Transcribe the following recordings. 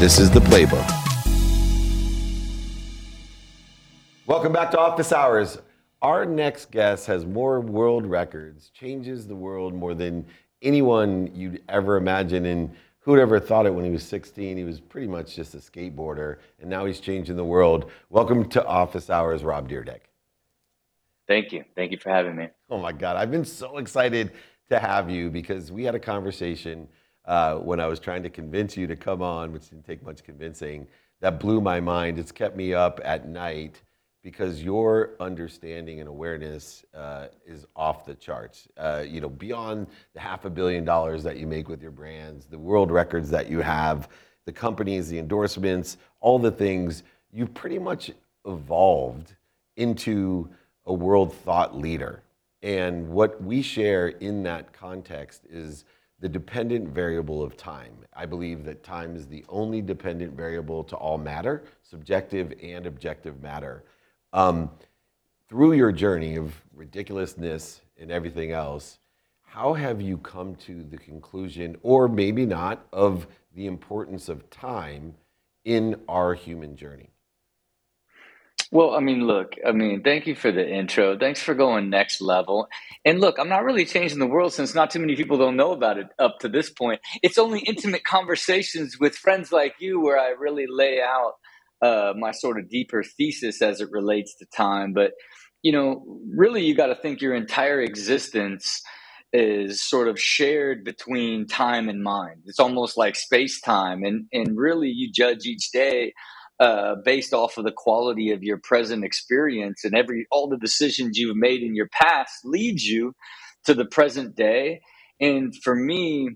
This is the playbook. Welcome back to Office Hours. Our next guest has more world records, changes the world more than anyone you'd ever imagine. And who'd ever thought it when he was 16? He was pretty much just a skateboarder, and now he's changing the world. Welcome to Office Hours, Rob Dyrdek. Thank you. Thank you for having me. Oh my God, I've been so excited to have you because we had a conversation uh, when I was trying to convince you to come on, which didn't take much convincing. That blew my mind. It's kept me up at night because your understanding and awareness uh, is off the charts. Uh, you know, beyond the half a billion dollars that you make with your brands, the world records that you have, the companies, the endorsements, all the things, you've pretty much evolved into a world thought leader. And what we share in that context is the dependent variable of time. I believe that time is the only dependent variable to all matter, subjective and objective matter. Um, through your journey of ridiculousness and everything else, how have you come to the conclusion, or maybe not, of the importance of time in our human journey? Well, I mean, look, I mean, thank you for the intro. Thanks for going next level. And look, I'm not really changing the world since not too many people don't know about it up to this point. It's only intimate conversations with friends like you where I really lay out uh, my sort of deeper thesis as it relates to time. But, you know, really, you got to think your entire existence is sort of shared between time and mind. It's almost like space time. And, and really, you judge each day uh, based off of the quality of your present experience and every all the decisions you've made in your past leads you to the present day. And for me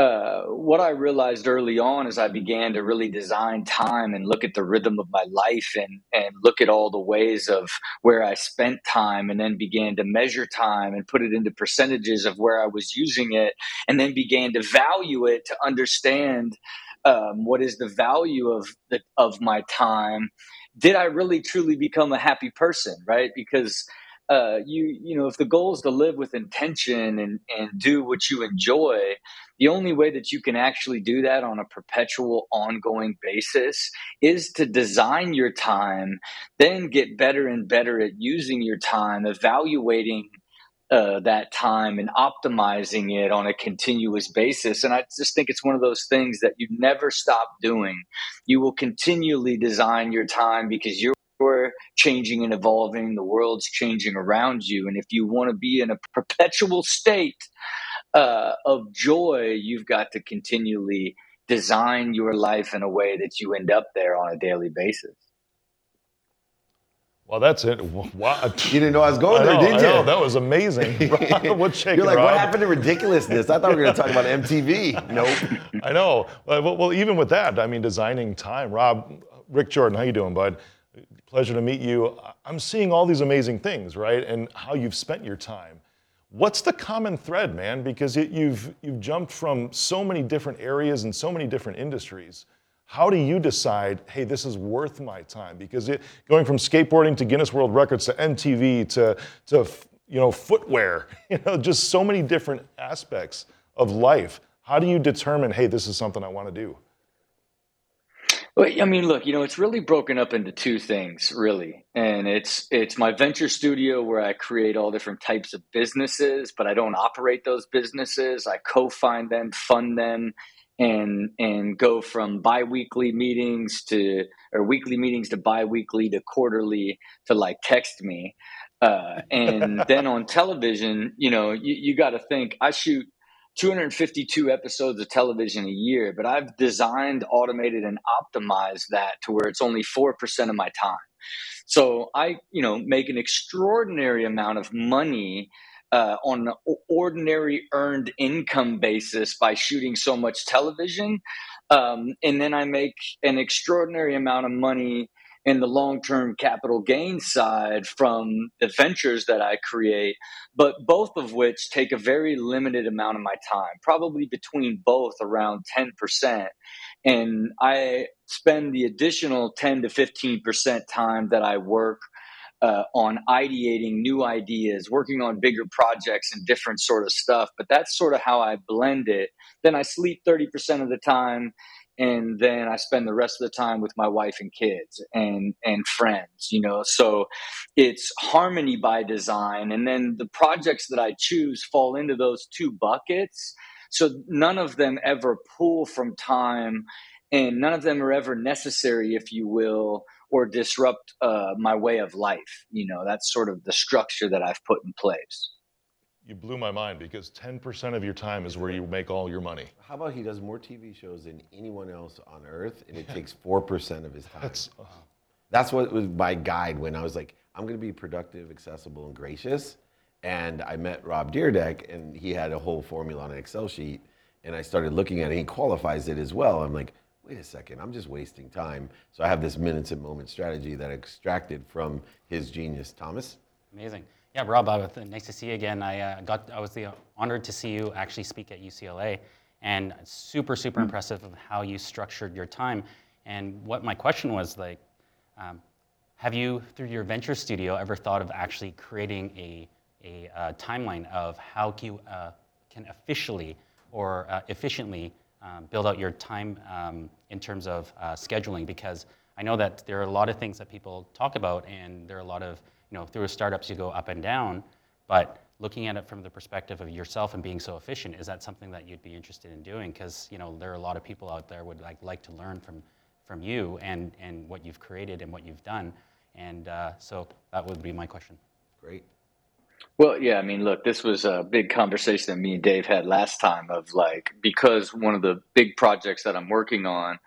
uh, what I realized early on as I began to really design time and look at the rhythm of my life and, and look at all the ways of where I spent time and then began to measure time and put it into percentages of where I was using it and then began to value it to understand um, what is the value of the, of my time? Did i really truly become a happy person right? Because uh, you you know if the goal is to live with intention and and do what you enjoy the only way that you can actually do that on a perpetual ongoing basis is to design your time then get better and better at using your time evaluating uh, that time and optimizing it on a continuous basis. And I just think it's one of those things that you never stop doing. You will continually design your time because you're changing and evolving. The world's changing around you. And if you want to be in a perpetual state uh, of joy, you've got to continually design your life in a way that you end up there on a daily basis. Well, that's it. Wow. You didn't know I was going I there, did I you? know, that was amazing. What's shaking, You're like, Rob? what happened to ridiculousness? I thought we were going to talk about MTV. Nope. I know. Uh, well, well, even with that, I mean, designing time. Rob, Rick Jordan, how you doing, bud? Pleasure to meet you. I'm seeing all these amazing things, right? And how you've spent your time. What's the common thread, man? Because it, you've you've jumped from so many different areas and so many different industries. How do you decide, hey, this is worth my time? Because it, going from skateboarding to Guinness World Records to MTV to, to you know, footwear, you know, just so many different aspects of life. How do you determine, hey, this is something I want to do? I mean, look, you know, it's really broken up into two things, really, and it's it's my venture studio where I create all different types of businesses, but I don't operate those businesses. I co-find them, fund them, and and go from biweekly meetings to or weekly meetings to biweekly to quarterly to like text me. Uh, and then on television you know you, you got to think i shoot 252 episodes of television a year but i've designed automated and optimized that to where it's only 4% of my time. So i you know make an extraordinary amount of money uh, on an ordinary earned income basis by shooting so much television. Um, and then I make an extraordinary amount of money in the long term capital gain side from the ventures that I create, but both of which take a very limited amount of my time, probably between both around 10%. And I spend the additional 10 to 15% time that I work uh, on ideating new ideas, working on bigger projects and different sort of stuff. But that's sort of how I blend it. Then I sleep 30% of the time and then I spend the rest of the time with my wife and kids and and friends, you know. So it's harmony by design, and then the projects that I choose fall into those two buckets. So none of them ever pull from time, and none of them are ever necessary, if you will, or disrupt uh, my way of life. You know, that's sort of the structure that I've put in place. You blew my mind because 10% of your time is where you make all your money. How about he does more TV shows than anyone else on earth, and it takes four percent of his time. That's uh, That's what was my guide when I was like, I'm going to be productive, accessible, and gracious. And I met Rob Dyrdek, and he had a whole formula on an Excel sheet. And I started looking at it. He qualifies it as well. I'm like, wait a second, I'm just wasting time. So I have this minutes and moments strategy that I extracted from his genius, Thomas. Amazing. Yeah, Rob, uh, nice to see you again. I uh, got, I was the, honored to see you actually speak at UCLA, and super, super impressive of how you structured your time. And what my question was like, um, have you, through your venture studio, ever thought of actually creating a, a uh, timeline of how you uh, can officially or uh, efficiently um, build out your time um, in terms of uh, scheduling? Because I know that there are a lot of things that people talk about, and there are a lot of, you know, through startups you go up and down, but looking at it from the perspective of yourself and being so efficient, is that something that you'd be interested in doing? Because you know there are a lot of people out there would like like to learn from from you and and what you've created and what you've done, and uh, so that would be my question. Great. Well, yeah, I mean, look, this was a big conversation that me and Dave had last time of like, because one of the big projects that I'm working on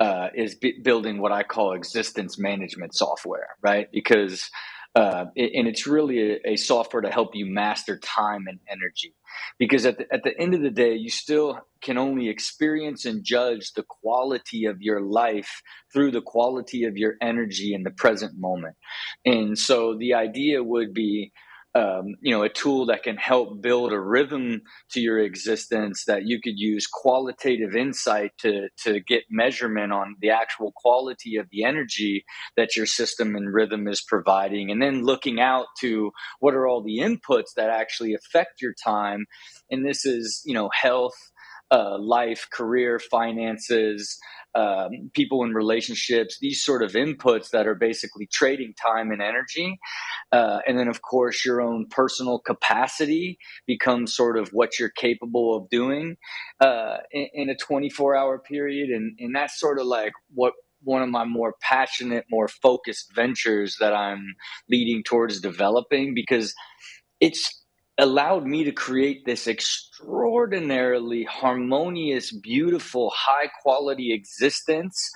uh, is b- building what I call existence management software, right? Because, uh, it, and it's really a, a software to help you master time and energy. Because at the, at the end of the day, you still can only experience and judge the quality of your life through the quality of your energy in the present moment. And so the idea would be, um, you know, a tool that can help build a rhythm to your existence that you could use qualitative insight to to get measurement on the actual quality of the energy that your system and rhythm is providing, and then looking out to what are all the inputs that actually affect your time. And this is, you know, health, uh, life, career, finances, um, people in relationships, these sort of inputs that are basically trading time and energy. Uh, and then, of course, your own personal capacity becomes sort of what you're capable of doing uh, in, in, a 24 hour period. And, and that's sort of like what one of my more passionate, more focused ventures that I'm leading towards developing because it's allowed me to create this extraordinarily harmonious, beautiful, high quality existence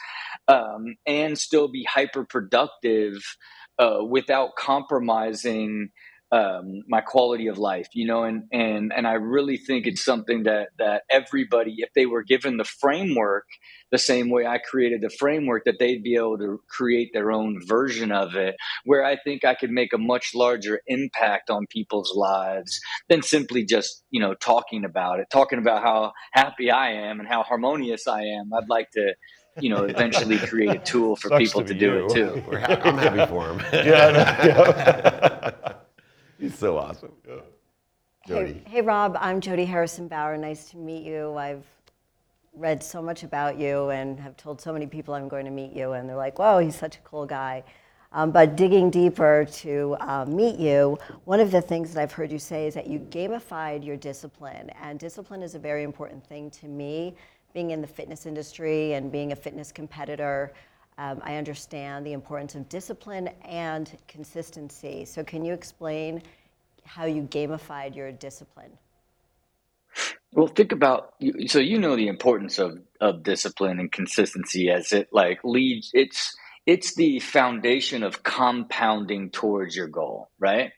um, and still be hyper productive uh, without compromising um, my quality of life, you know, and and and I really think it's something that that everybody, if they were given the framework the same way I created the framework, that they'd be able to create their own version of it. Where I think I could make a much larger impact on people's lives than simply just you know talking about it, talking about how happy I am and how harmonious I am. I'd like to you know, eventually create a tool for Sucks people to to, do you. it too. We're ha- I'm happy for him. yeah, I yeah. He's so awesome. Jody. Hey, hey, Rob, I'm Jody Harrison Bauer. Nice to meet you. I've read so much about you and have told so many people I'm going to meet you, and they're like, whoa, he's such a cool guy. Um, but digging deeper to uh, meet you, one of the things that I've heard you say is that you gamified your discipline. And discipline is a very important thing to me. Being in the fitness industry and being a fitness competitor, um, I understand the importance of discipline and consistency. So, can you explain how you gamified your discipline? Well, think about so you know the importance of of discipline and consistency as it like leads. It's it's the foundation of compounding towards your goal, right?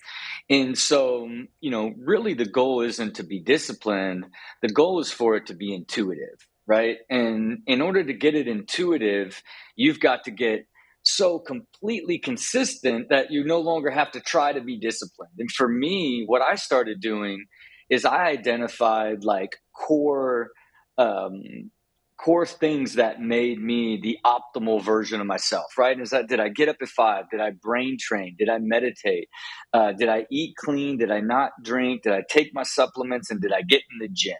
And so, you know, really the goal isn't to be disciplined. The goal is for it to be intuitive, right? And in order to get it intuitive, you've got to get so completely consistent that you no longer have to try to be disciplined. And for me, what I started doing is I identified like core um, core things that made me the optimal version of myself. Right? Is that did I get up at five? Did I brain train? Did I meditate? Uh, did I eat clean? Did I not drink? Did I take my supplements? And did I get in the gym?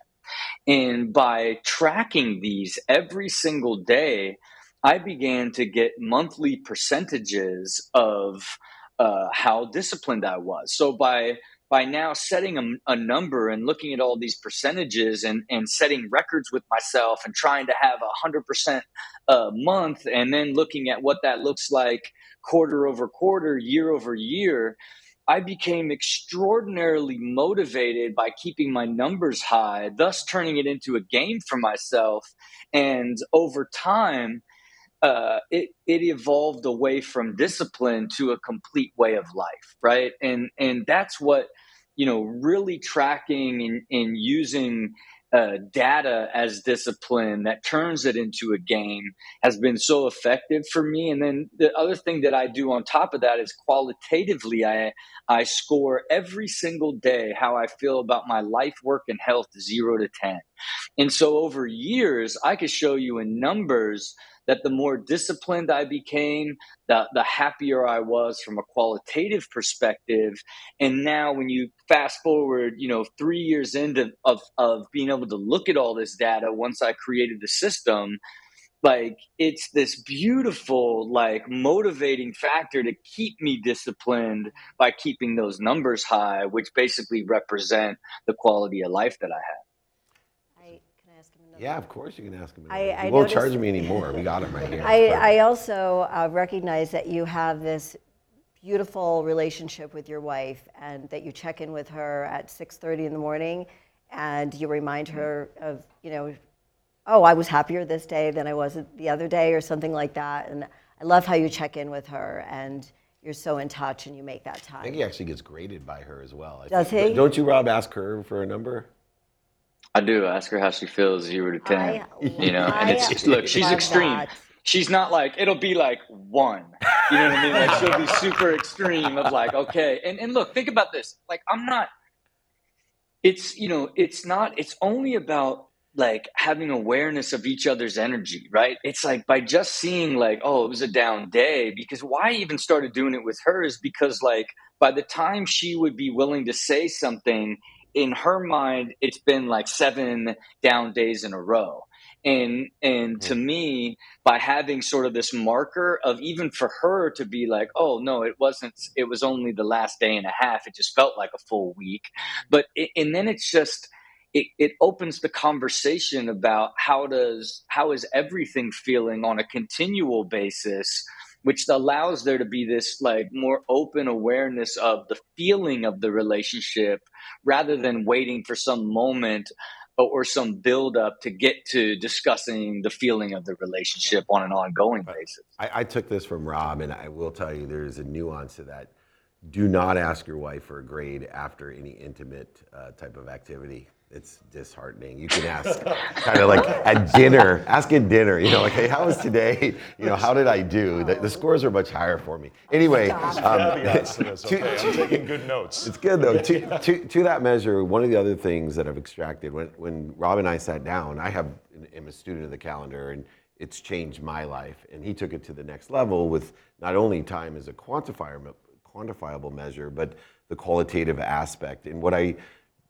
And by tracking these every single day, I began to get monthly percentages of uh, how disciplined I was. So by by now setting a, a, number and looking at all these percentages and, and setting records with myself and trying to have a hundred percent a month and then looking at what that looks like quarter over quarter, year over year, I became extraordinarily motivated by keeping my numbers high, thus turning it into a game for myself. And over time, uh, it it evolved away from discipline to a complete way of life, right? And and that's what you know, really tracking and, and using uh, data as discipline that turns it into a game has been so effective for me. And then the other thing that I do on top of that is qualitatively, I I score every single day how I feel about my life, work, and health zero to ten. And so over years, I could show you in numbers that the more disciplined I became, the, the happier I was from a qualitative perspective. And now when you fast forward, you know, three years into of, of being able to look at all this data once I created the system, like it's this beautiful like motivating factor to keep me disciplined by keeping those numbers high which basically represent the quality of life that i have yeah, of course you can ask him. I, I he won't noticed- charge me anymore. We got him right here. I, I also uh, recognize that you have this beautiful relationship with your wife and that you check in with her at 6.30 in the morning and you remind her of, you know, oh, I was happier this day than I was the other day or something like that. And I love how you check in with her and you're so in touch and you make that time. I think he actually gets graded by her as well. I Does think. he? Don't you, Rob, ask her for a number? I do ask her how she feels zero to ten. I- you know, and I it's look, she's extreme. that. She's not like it'll be like one. You know what I mean? Like she'll be super extreme of like okay. And and look, think about this. Like I'm not. It's you know it's not. It's only about like having awareness of each other's energy, right? It's like by just seeing like oh it was a down day because why I even started doing it with her is because like by the time she would be willing to say something in her mind it's been like seven down days in a row. And and to hmm. me by having sort of this marker of even for her to be like oh no it wasn't it was only the last day and a half. It just felt like a full week. But it, and then it's just it, it opens the conversation about how does how is everything feeling on a continual basis which allows there to be this like more open awareness of the feeling of the relationship rather than waiting for some moment or, or some build up to get to discussing the feeling of the relationship on an ongoing basis. I, I took this from Rob, and I will tell you there's a nuance to that. Do not ask your wife for a grade after any intimate uh, type of activity. It's disheartening. You can ask kind of like at dinner, ask at dinner, you know, like, hey, how was today? You know, how did I do? The, the scores are much higher for me. Anyway, um, to this, to- okay? I'm taking good notes. it's good though. to, to, to that measure, one of the other things that I've extracted when, when Rob and I sat down, I have am a student of the calendar and it's changed my life. And he took it to the next level with not only time as a quantifier, quantifiable measure, but the qualitative aspect. And what I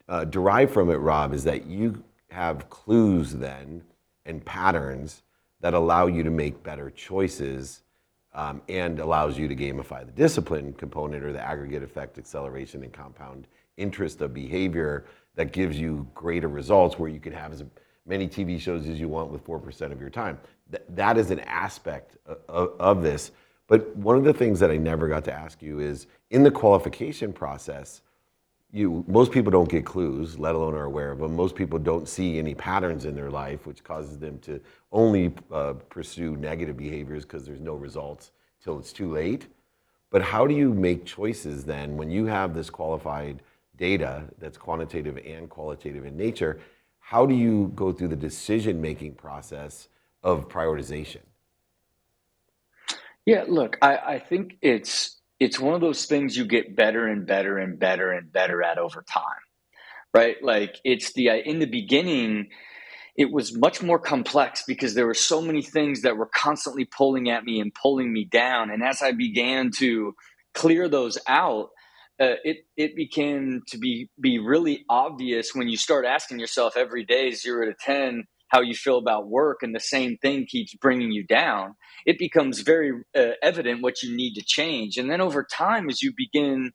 uh, derive from it, Rob, is that you have clues then and patterns that allow you to make better choices um, and allows you to gamify the discipline component or the aggregate effect acceleration and compound interest of behavior that gives you greater results where you can have as many TV shows as you want with 4% of your time. Th- that is an aspect of, of this. But one of the things that I never got to ask you is in the qualification process, you most people don't get clues, let alone are aware of them. Most people don't see any patterns in their life, which causes them to only uh, pursue negative behaviors because there's no results till it's too late. But how do you make choices then when you have this qualified data that's quantitative and qualitative in nature? How do you go through the decision making process of prioritization? Yeah, look, I, I think it's it's one of those things you get better and better and better and better at over time, right? Like it's the in the beginning, it was much more complex because there were so many things that were constantly pulling at me and pulling me down, and as I began to clear those out, uh, it it began to be be really obvious when you start asking yourself every day zero to ten how you feel about work and the same thing keeps bringing you down it becomes very uh, evident what you need to change. And then over time as you begin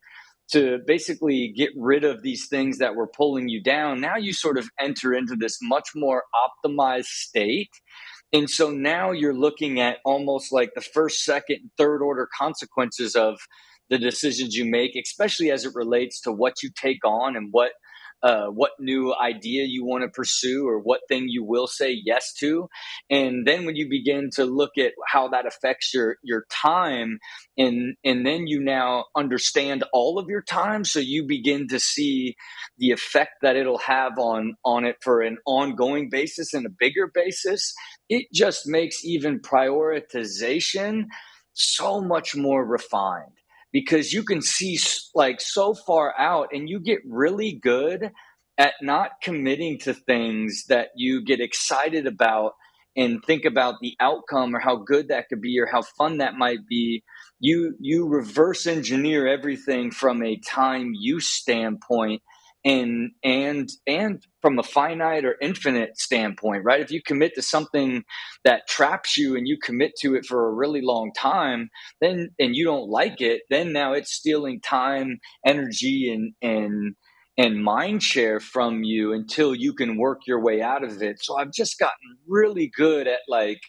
to basically get rid of these things that were pulling you down now you sort of enter into this much more optimized state. And so now you're looking at almost like the first second third order consequences of the decisions you make especially as it relates to what you take on and what uh, what new idea you want to pursue or what thing you will say yes to. And then when you begin to look at how that affects your your time and and then you now understand all of your time so you begin to see the effect that it'll have on on it for an ongoing basis and a bigger basis. It just makes even prioritization so much more refined because you can see like so far out and you get really good at not committing to things that you get excited about and think about the outcome or how good that could be or how fun that might be. You you reverse engineer everything from a time use standpoint and and and from a finite or infinite standpoint right? If you commit to something that traps you and you commit to it for a really long time then and you don't like it then now it's stealing time energy and and and mind share from you until you can work your way out of it. So i've just gotten really good at like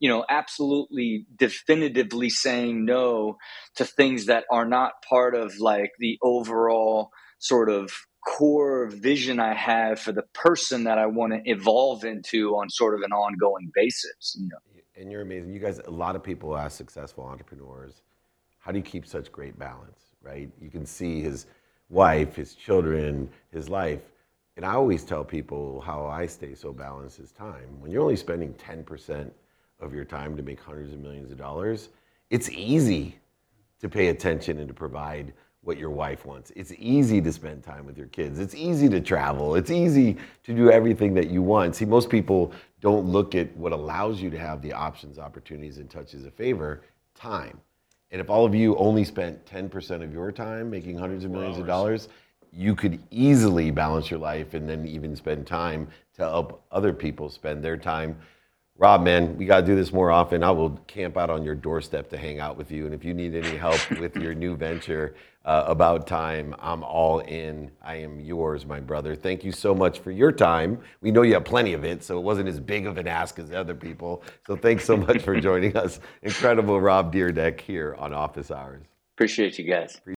you know absolutely definitively saying no to things that are not part of like the overall sort of core vision I have for the person that I want to evolve into on sort of an ongoing basis. You know? And you're amazing. You guys, a lot of people ask successful entrepreneurs, how do you keep such great balance, right? You can see his wife, his children, his life. And I always tell people how I stay so balanced is time. When you're only spending 10% of your time to make hundreds of millions of dollars, it's easy to pay attention and to provide what your wife wants. It's easy to spend time with your kids. It's easy to travel. It's easy to do everything that you want. See, most people don't look at what allows you to have the options, opportunities, and touches of favor time. And if all of you only spent 10% of your time making hundreds of millions of dollars, you could easily balance your life and then even spend time to help other people spend their time. Rob, man, we got to do this more often. I will camp out on your doorstep to hang out with you. And if you need any help with your new venture uh, about time, I'm all in. I am yours, my brother. Thank you so much for your time. We know you have plenty of it, so it wasn't as big of an ask as other people. So thanks so much for joining us. Incredible Rob Dyrdek here on Office Hours. Appreciate you guys.